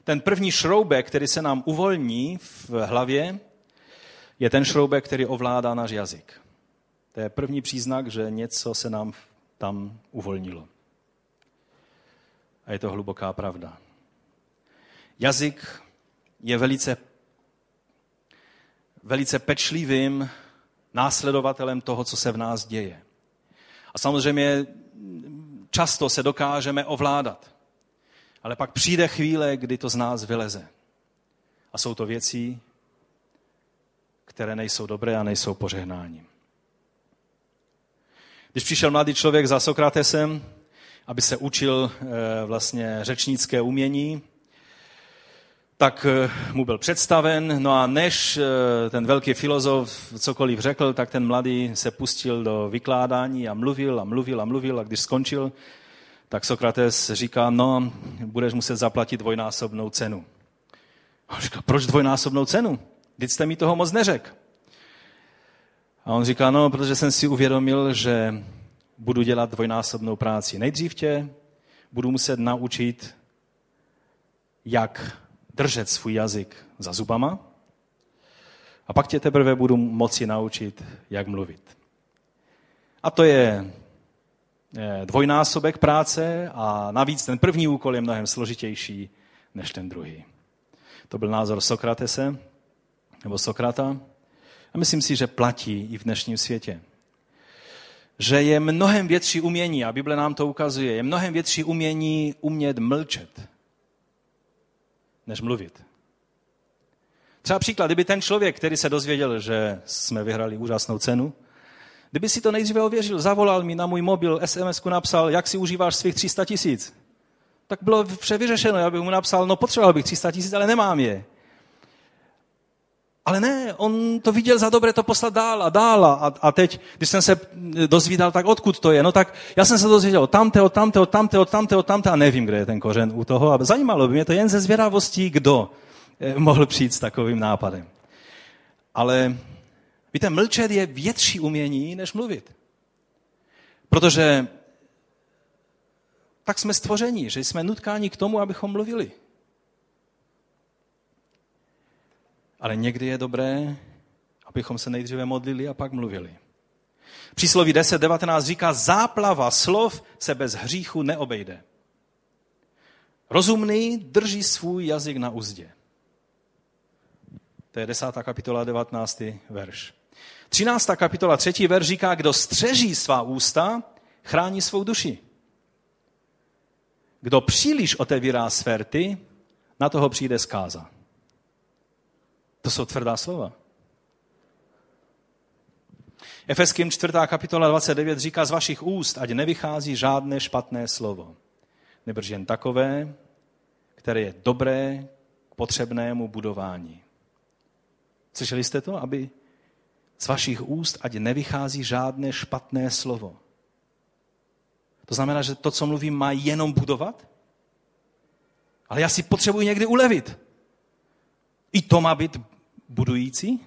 ten první šroubek, který se nám uvolní v hlavě, je ten šroubek, který ovládá náš jazyk. To je první příznak, že něco se nám tam uvolnilo. A je to hluboká pravda. Jazyk je velice velice pečlivým následovatelem toho, co se v nás děje. A samozřejmě často se dokážeme ovládat. Ale pak přijde chvíle, kdy to z nás vyleze. A jsou to věci, které nejsou dobré a nejsou požehnáním. Když přišel mladý člověk za Sokratesem, aby se učil eh, vlastně řečnické umění, tak eh, mu byl představen, no a než eh, ten velký filozof cokoliv řekl, tak ten mladý se pustil do vykládání a mluvil a mluvil a mluvil a když skončil, tak Sokrates říká, no, budeš muset zaplatit dvojnásobnou cenu. A on říká, proč dvojnásobnou cenu? Teď jste mi toho moc neřekl. A on říká, no, protože jsem si uvědomil, že budu dělat dvojnásobnou práci. Nejdřív tě budu muset naučit, jak držet svůj jazyk za zubama a pak tě teprve budu moci naučit, jak mluvit. A to je dvojnásobek práce a navíc ten první úkol je mnohem složitější než ten druhý. To byl názor Sokratese, nebo Sokrata. A myslím si, že platí i v dnešním světě. Že je mnohem větší umění, a Bible nám to ukazuje, je mnohem větší umění umět mlčet, než mluvit. Třeba příklad, kdyby ten člověk, který se dozvěděl, že jsme vyhrali úžasnou cenu, kdyby si to nejdříve ověřil, zavolal mi na můj mobil, sms napsal, jak si užíváš svých 300 tisíc, tak bylo vše vyřešeno. Já bych mu napsal, no potřeboval bych 300 tisíc, ale nemám je. Ale ne, on to viděl za dobré to poslat dál a dál. A, a teď, když jsem se dozvídal, tak odkud to je? No tak já jsem se dozvěděl od tamte, od tamte, od tamte a nevím, kde je ten kořen u toho. A zajímalo by mě to jen ze zvědavostí, kdo eh, mohl přijít s takovým nápadem. Ale víte, mlčet je větší umění, než mluvit. Protože tak jsme stvoření, že jsme nutkáni k tomu, abychom mluvili. Ale někdy je dobré, abychom se nejdříve modlili a pak mluvili. Přísloví 10.19 říká, záplava slov se bez hříchu neobejde. Rozumný drží svůj jazyk na úzdě. To je 10. kapitola, 19. verš. 13. kapitola, 3. verš říká, kdo střeží svá ústa, chrání svou duši. Kdo příliš otevírá své rty, na toho přijde zkáza. To jsou tvrdá slova. Efeským 4. kapitola 29 říká, z vašich úst, ať nevychází žádné špatné slovo. Nebrž jen takové, které je dobré k potřebnému budování. Slyšeli jste to? Aby z vašich úst, ať nevychází žádné špatné slovo. To znamená, že to, co mluvím, má jenom budovat? Ale já si potřebuji někdy ulevit. I to má být budující?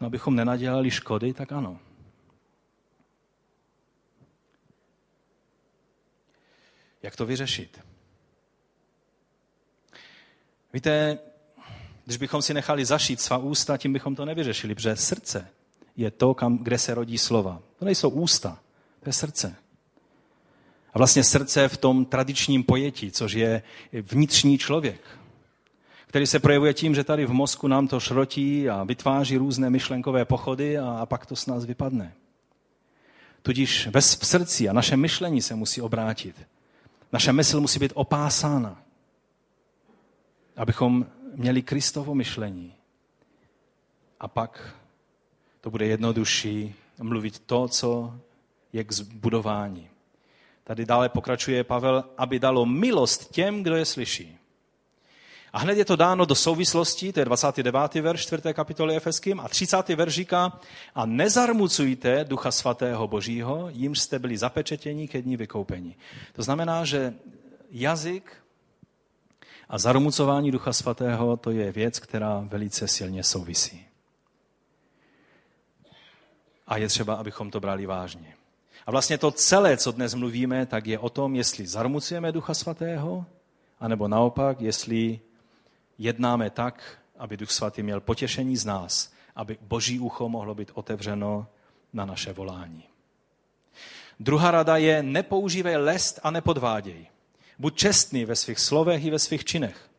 No, abychom nenadělali škody, tak ano. Jak to vyřešit? Víte, když bychom si nechali zašít svá ústa, tím bychom to nevyřešili, protože srdce je to, kam, kde se rodí slova. To nejsou ústa, to je srdce. A vlastně srdce v tom tradičním pojetí, což je vnitřní člověk, který se projevuje tím, že tady v mozku nám to šrotí a vytváří různé myšlenkové pochody a, a pak to s nás vypadne. Tudíž ve srdci a naše myšlení se musí obrátit. Naše mysl musí být opásána, abychom měli Kristovo myšlení. A pak to bude jednodušší mluvit to, co je k zbudování. Tady dále pokračuje Pavel, aby dalo milost těm, kdo je slyší. A hned je to dáno do souvislosti, to je 29. verš 4. kapitoly Efeským a 30. verš říká, a nezarmucujte ducha svatého božího, jim jste byli zapečetěni ke dní vykoupení. To znamená, že jazyk a zarmucování ducha svatého to je věc, která velice silně souvisí. A je třeba, abychom to brali vážně. A vlastně to celé, co dnes mluvíme, tak je o tom, jestli zarmucujeme Ducha Svatého, anebo naopak, jestli jednáme tak, aby Duch Svatý měl potěšení z nás, aby Boží ucho mohlo být otevřeno na naše volání. Druhá rada je nepoužívej lest a nepodváděj. Buď čestný ve svých slovech i ve svých činech.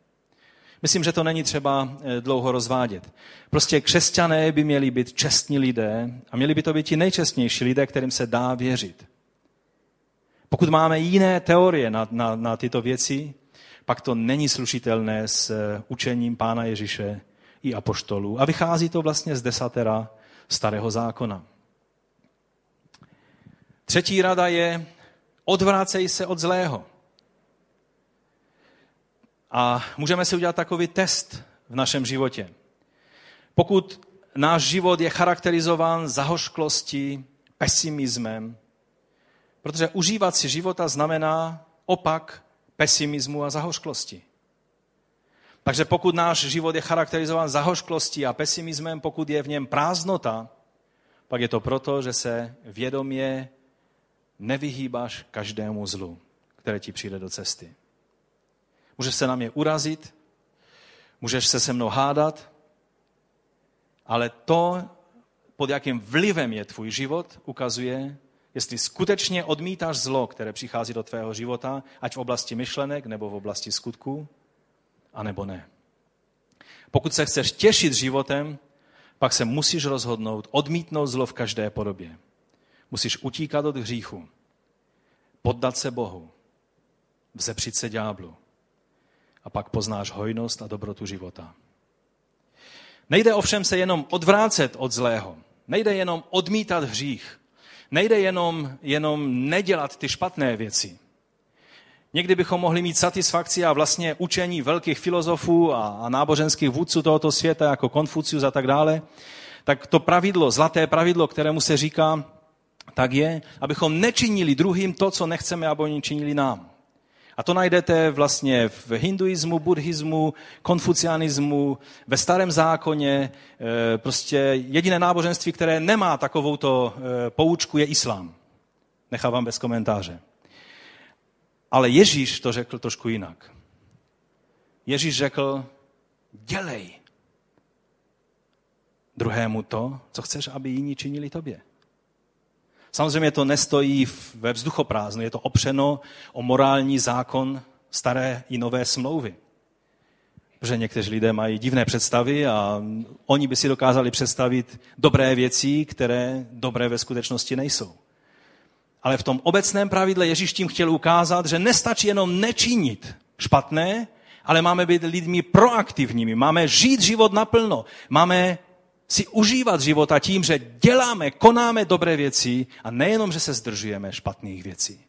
Myslím, že to není třeba eh, dlouho rozvádět. Prostě křesťané by měli být čestní lidé a měli by to být ti nejčestnější lidé, kterým se dá věřit. Pokud máme jiné teorie na, na, na tyto věci, pak to není slušitelné s eh, učením Pána Ježíše i apoštolů. A vychází to vlastně z desatera starého zákona. Třetí rada je, odvrácej se od zlého. A můžeme si udělat takový test v našem životě. Pokud náš život je charakterizován zahošklostí, pesimismem, protože užívat si života znamená opak pesimismu a zahošklosti. Takže pokud náš život je charakterizován zahošklostí a pesimismem, pokud je v něm prázdnota, pak je to proto, že se vědomě nevyhýbáš každému zlu, které ti přijde do cesty. Můžeš se na mě urazit, můžeš se se mnou hádat, ale to, pod jakým vlivem je tvůj život, ukazuje, jestli skutečně odmítáš zlo, které přichází do tvého života, ať v oblasti myšlenek nebo v oblasti skutků, anebo ne. Pokud se chceš těšit životem, pak se musíš rozhodnout odmítnout zlo v každé podobě. Musíš utíkat od hříchu, poddat se Bohu, vzepřít se ďáblu a pak poznáš hojnost a dobrotu života. Nejde ovšem se jenom odvrácet od zlého. Nejde jenom odmítat hřích. Nejde jenom, jenom nedělat ty špatné věci. Někdy bychom mohli mít satisfakci a vlastně učení velkých filozofů a, a náboženských vůdců tohoto světa, jako Konfucius a tak dále, tak to pravidlo, zlaté pravidlo, kterému se říká, tak je, abychom nečinili druhým to, co nechceme, aby oni činili nám. A to najdete vlastně v hinduismu, buddhismu, konfucianismu, ve starém zákoně. E, prostě jediné náboženství, které nemá takovouto e, poučku, je islám. Nechávám bez komentáře. Ale Ježíš to řekl trošku jinak. Ježíš řekl, dělej, druhému to, co chceš, aby jiní činili tobě. Samozřejmě to nestojí ve vzduchoprázdnu, je to opřeno o morální zákon staré i nové smlouvy. Protože někteří lidé mají divné představy a oni by si dokázali představit dobré věci, které dobré ve skutečnosti nejsou. Ale v tom obecném pravidle Ježíš tím chtěl ukázat, že nestačí jenom nečinit špatné, ale máme být lidmi proaktivními, máme žít život naplno, máme si užívat života tím, že děláme, konáme dobré věci a nejenom, že se zdržujeme špatných věcí.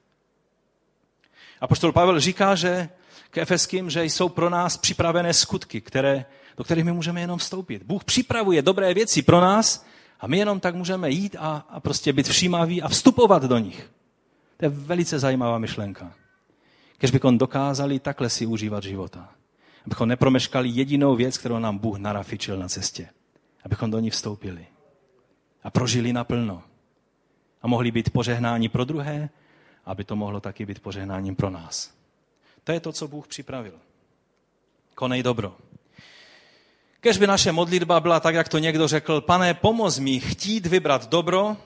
A poštol Pavel říká, že k Efeským, že jsou pro nás připravené skutky, které, do kterých my můžeme jenom vstoupit. Bůh připravuje dobré věci pro nás a my jenom tak můžeme jít a, a prostě být všímaví a vstupovat do nich. To je velice zajímavá myšlenka. Když bychom dokázali takhle si užívat života. Abychom nepromeškali jedinou věc, kterou nám Bůh narafičil na cestě. Abychom do ní vstoupili. A prožili naplno. A mohli být požehnáni pro druhé, aby to mohlo taky být požehnáním pro nás. To je to, co Bůh připravil. Konej dobro. Kež by naše modlitba byla tak, jak to někdo řekl, pane, pomoz mi chtít vybrat dobro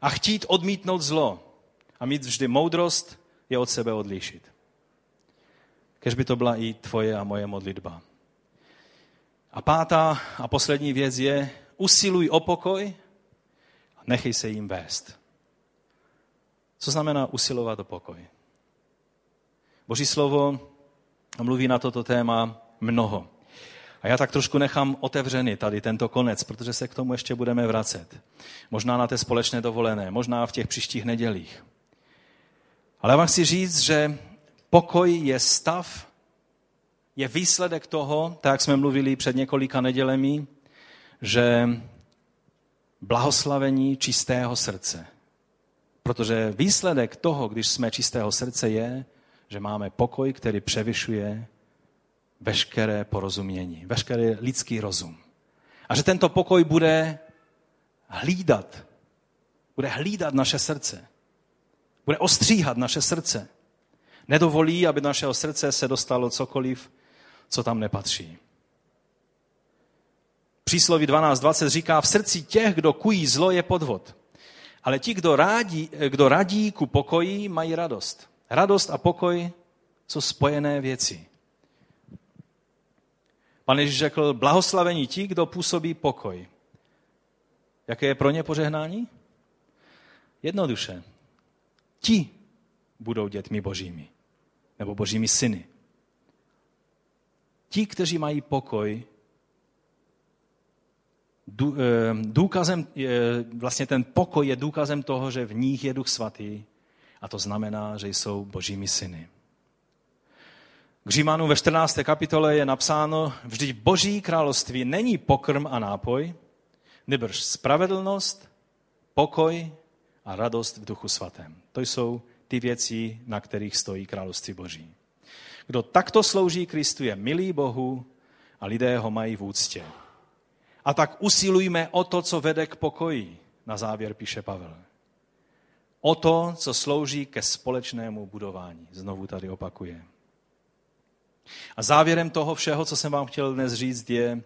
a chtít odmítnout zlo a mít vždy moudrost je od sebe odlišit. Kež by to byla i tvoje a moje modlitba. A pátá a poslední věc je, usiluj o pokoj a nechej se jim vést. Co znamená usilovat o pokoj? Boží slovo mluví na toto téma mnoho. A já tak trošku nechám otevřený tady tento konec, protože se k tomu ještě budeme vracet. Možná na té společné dovolené, možná v těch příštích nedělích. Ale vám chci říct, že pokoj je stav, je výsledek toho, tak jak jsme mluvili před několika nedělemi, že blahoslavení čistého srdce. Protože výsledek toho, když jsme čistého srdce, je, že máme pokoj, který převyšuje veškeré porozumění, veškerý lidský rozum. A že tento pokoj bude hlídat, bude hlídat naše srdce. Bude ostříhat naše srdce. Nedovolí, aby do našeho srdce se dostalo cokoliv, co tam nepatří. Přísloví 12.20 říká, v srdci těch, kdo kují zlo, je podvod. Ale ti, kdo, rádí, kdo radí ku pokoji, mají radost. Radost a pokoj jsou spojené věci. Pan Ježíš řekl, blahoslavení ti, kdo působí pokoj. Jaké je pro ně požehnání? Jednoduše. Ti budou dětmi božími. Nebo božími syny. Ti, kteří mají pokoj, eh, důkazem, vlastně ten pokoj je důkazem toho, že v nich je duch svatý a to znamená, že jsou božími syny. K Římanům ve 14. kapitole je napsáno, vždyť boží království není pokrm a nápoj, nebrž spravedlnost, pokoj a radost v duchu svatém. To jsou ty věci, na kterých stojí království boží. Kdo takto slouží Kristu, je milý Bohu a lidé ho mají v úctě. A tak usilujme o to, co vede k pokoji, na závěr píše Pavel. O to, co slouží ke společnému budování. Znovu tady opakuje. A závěrem toho všeho, co jsem vám chtěl dnes říct, je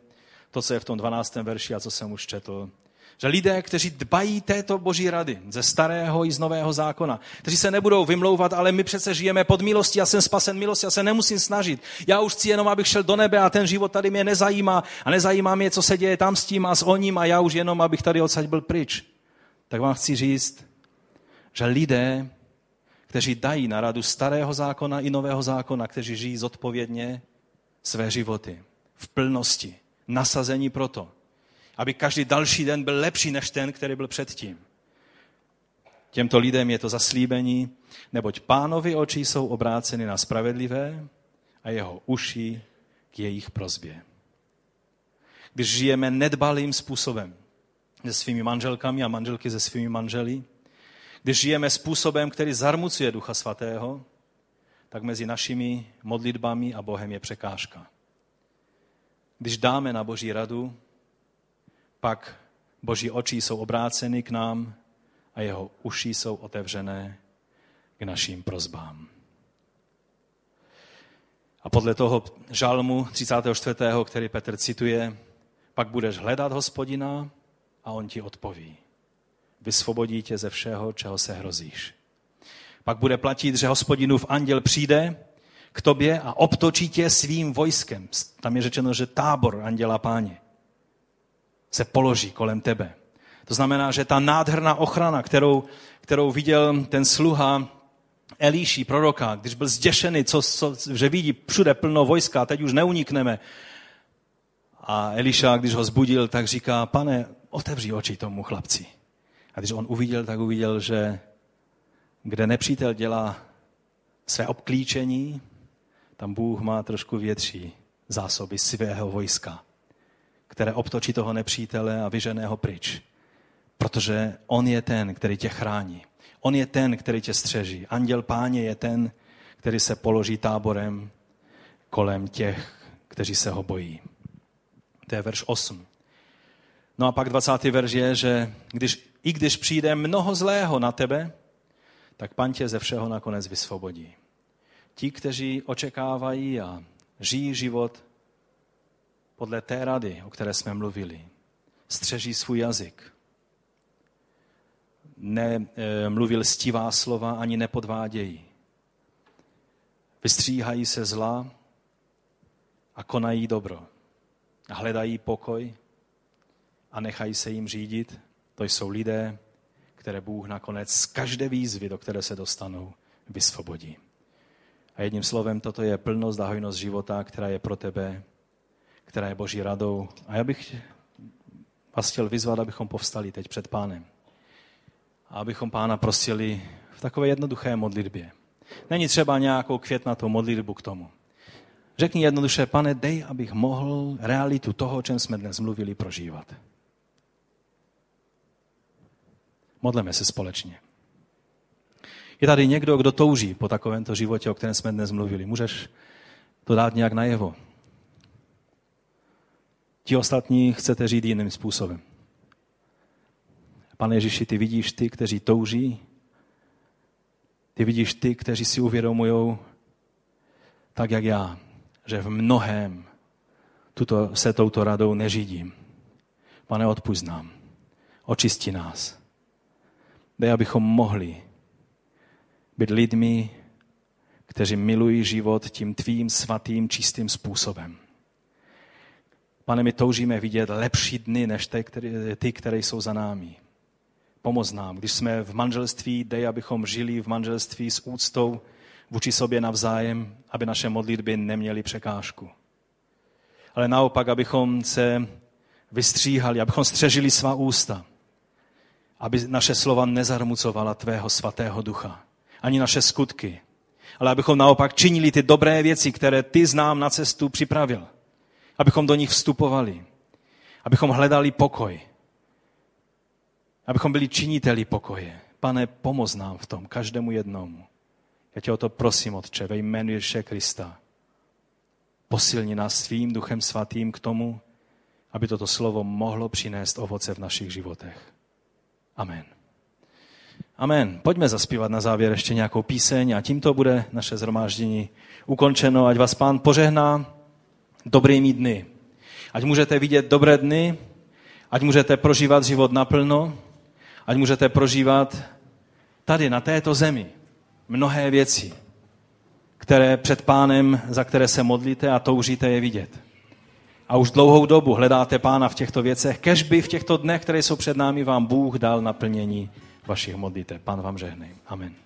to, co je v tom 12. verši a co jsem už četl. Že lidé, kteří dbají této boží rady ze starého i z nového zákona, kteří se nebudou vymlouvat, ale my přece žijeme pod milostí, já jsem spasen milostí, já se nemusím snažit. Já už chci jenom, abych šel do nebe a ten život tady mě nezajímá a nezajímá mě, co se děje tam s tím a s oním a já už jenom, abych tady odsaď byl pryč. Tak vám chci říct, že lidé, kteří dají na radu starého zákona i nového zákona, kteří žijí zodpovědně své životy v plnosti, nasazení proto, aby každý další den byl lepší než ten, který byl předtím. Těmto lidem je to zaslíbení, neboť pánovi oči jsou obráceny na spravedlivé a jeho uši k jejich prozbě. Když žijeme nedbalým způsobem se svými manželkami a manželky se svými manželi, když žijeme způsobem, který zarmucuje Ducha Svatého, tak mezi našimi modlitbami a Bohem je překážka. Když dáme na Boží radu, pak Boží oči jsou obráceny k nám a jeho uši jsou otevřené k našim prozbám. A podle toho žalmu 34., který Petr cituje, Pak budeš hledat hospodina a on ti odpoví. Vysvobodí tě ze všeho, čeho se hrozíš. Pak bude platit, že hospodinův anděl přijde k tobě a obtočí tě svým vojskem. Tam je řečeno, že tábor anděla páně se položí kolem tebe. To znamená, že ta nádherná ochrana, kterou, kterou viděl ten sluha Elíši, proroka, když byl zděšený, co, co, že vidí všude plno vojska, teď už neunikneme. A Eliša, když ho zbudil, tak říká, pane, otevři oči tomu chlapci. A když on uviděl, tak uviděl, že kde nepřítel dělá své obklíčení, tam Bůh má trošku větší zásoby svého vojska, které obtočí toho nepřítele a vyžené ho pryč. Protože on je ten, který tě chrání. On je ten, který tě střeží. Anděl páně je ten, který se položí táborem kolem těch, kteří se ho bojí. To je verš 8. No a pak 20. verš je, že když, i když přijde mnoho zlého na tebe, tak pan tě ze všeho nakonec vysvobodí. Ti, kteří očekávají a žijí život podle té rady, o které jsme mluvili, střeží svůj jazyk, nemluvil e, stivá slova ani nepodvádějí. Vystříhají se zla a konají dobro. A hledají pokoj a nechají se jim řídit. To jsou lidé, které Bůh nakonec z každé výzvy, do které se dostanou, vysvobodí. A jedním slovem, toto je plnost a hojnost života, která je pro tebe, která je Boží radou. A já bych vás chtěl vyzvat, abychom povstali teď před pánem. A abychom pána prosili v takové jednoduché modlitbě. Není třeba nějakou květnatou modlitbu k tomu. Řekni jednoduše, pane, dej, abych mohl realitu toho, o čem jsme dnes mluvili, prožívat. Modleme se společně. Je tady někdo, kdo touží po takovémto životě, o kterém jsme dnes mluvili. Můžeš to dát nějak najevo. Ti ostatní chcete žít jiným způsobem. Pane Ježíši, ty vidíš ty, kteří touží. Ty vidíš ty, kteří si uvědomují, tak jak já, že v mnohém tuto, se touto radou neřídím. Pane, odpust nám. Očisti nás. Dej, abychom mohli být lidmi, kteří milují život tím tvým svatým, čistým způsobem. Pane, my toužíme vidět lepší dny než ty, které, ty, které jsou za námi. Pomoz nám, když jsme v manželství, dej, abychom žili v manželství s úctou vůči sobě navzájem, aby naše modlitby neměly překážku. Ale naopak, abychom se vystříhali, abychom střežili svá ústa, aby naše slova nezarmucovala tvého svatého ducha, ani naše skutky, ale abychom naopak činili ty dobré věci, které ty znám na cestu připravil. Abychom do nich vstupovali. Abychom hledali pokoj. Abychom byli činiteli pokoje. Pane, pomoz nám v tom, každému jednomu. Já tě o to prosím, Otče, ve jménu Ježíše Krista. Posilni nás svým duchem svatým k tomu, aby toto slovo mohlo přinést ovoce v našich životech. Amen. Amen. Pojďme zaspívat na závěr ještě nějakou píseň a tímto bude naše zhromáždění ukončeno. Ať vás pán požehná dobrými dny. Ať můžete vidět dobré dny, ať můžete prožívat život naplno, ať můžete prožívat tady na této zemi mnohé věci, které před pánem, za které se modlíte a toužíte je vidět. A už dlouhou dobu hledáte pána v těchto věcech, kež by v těchto dnech, které jsou před námi, vám Bůh dal naplnění vašich modlitev. Pán vám žehnej. Amen.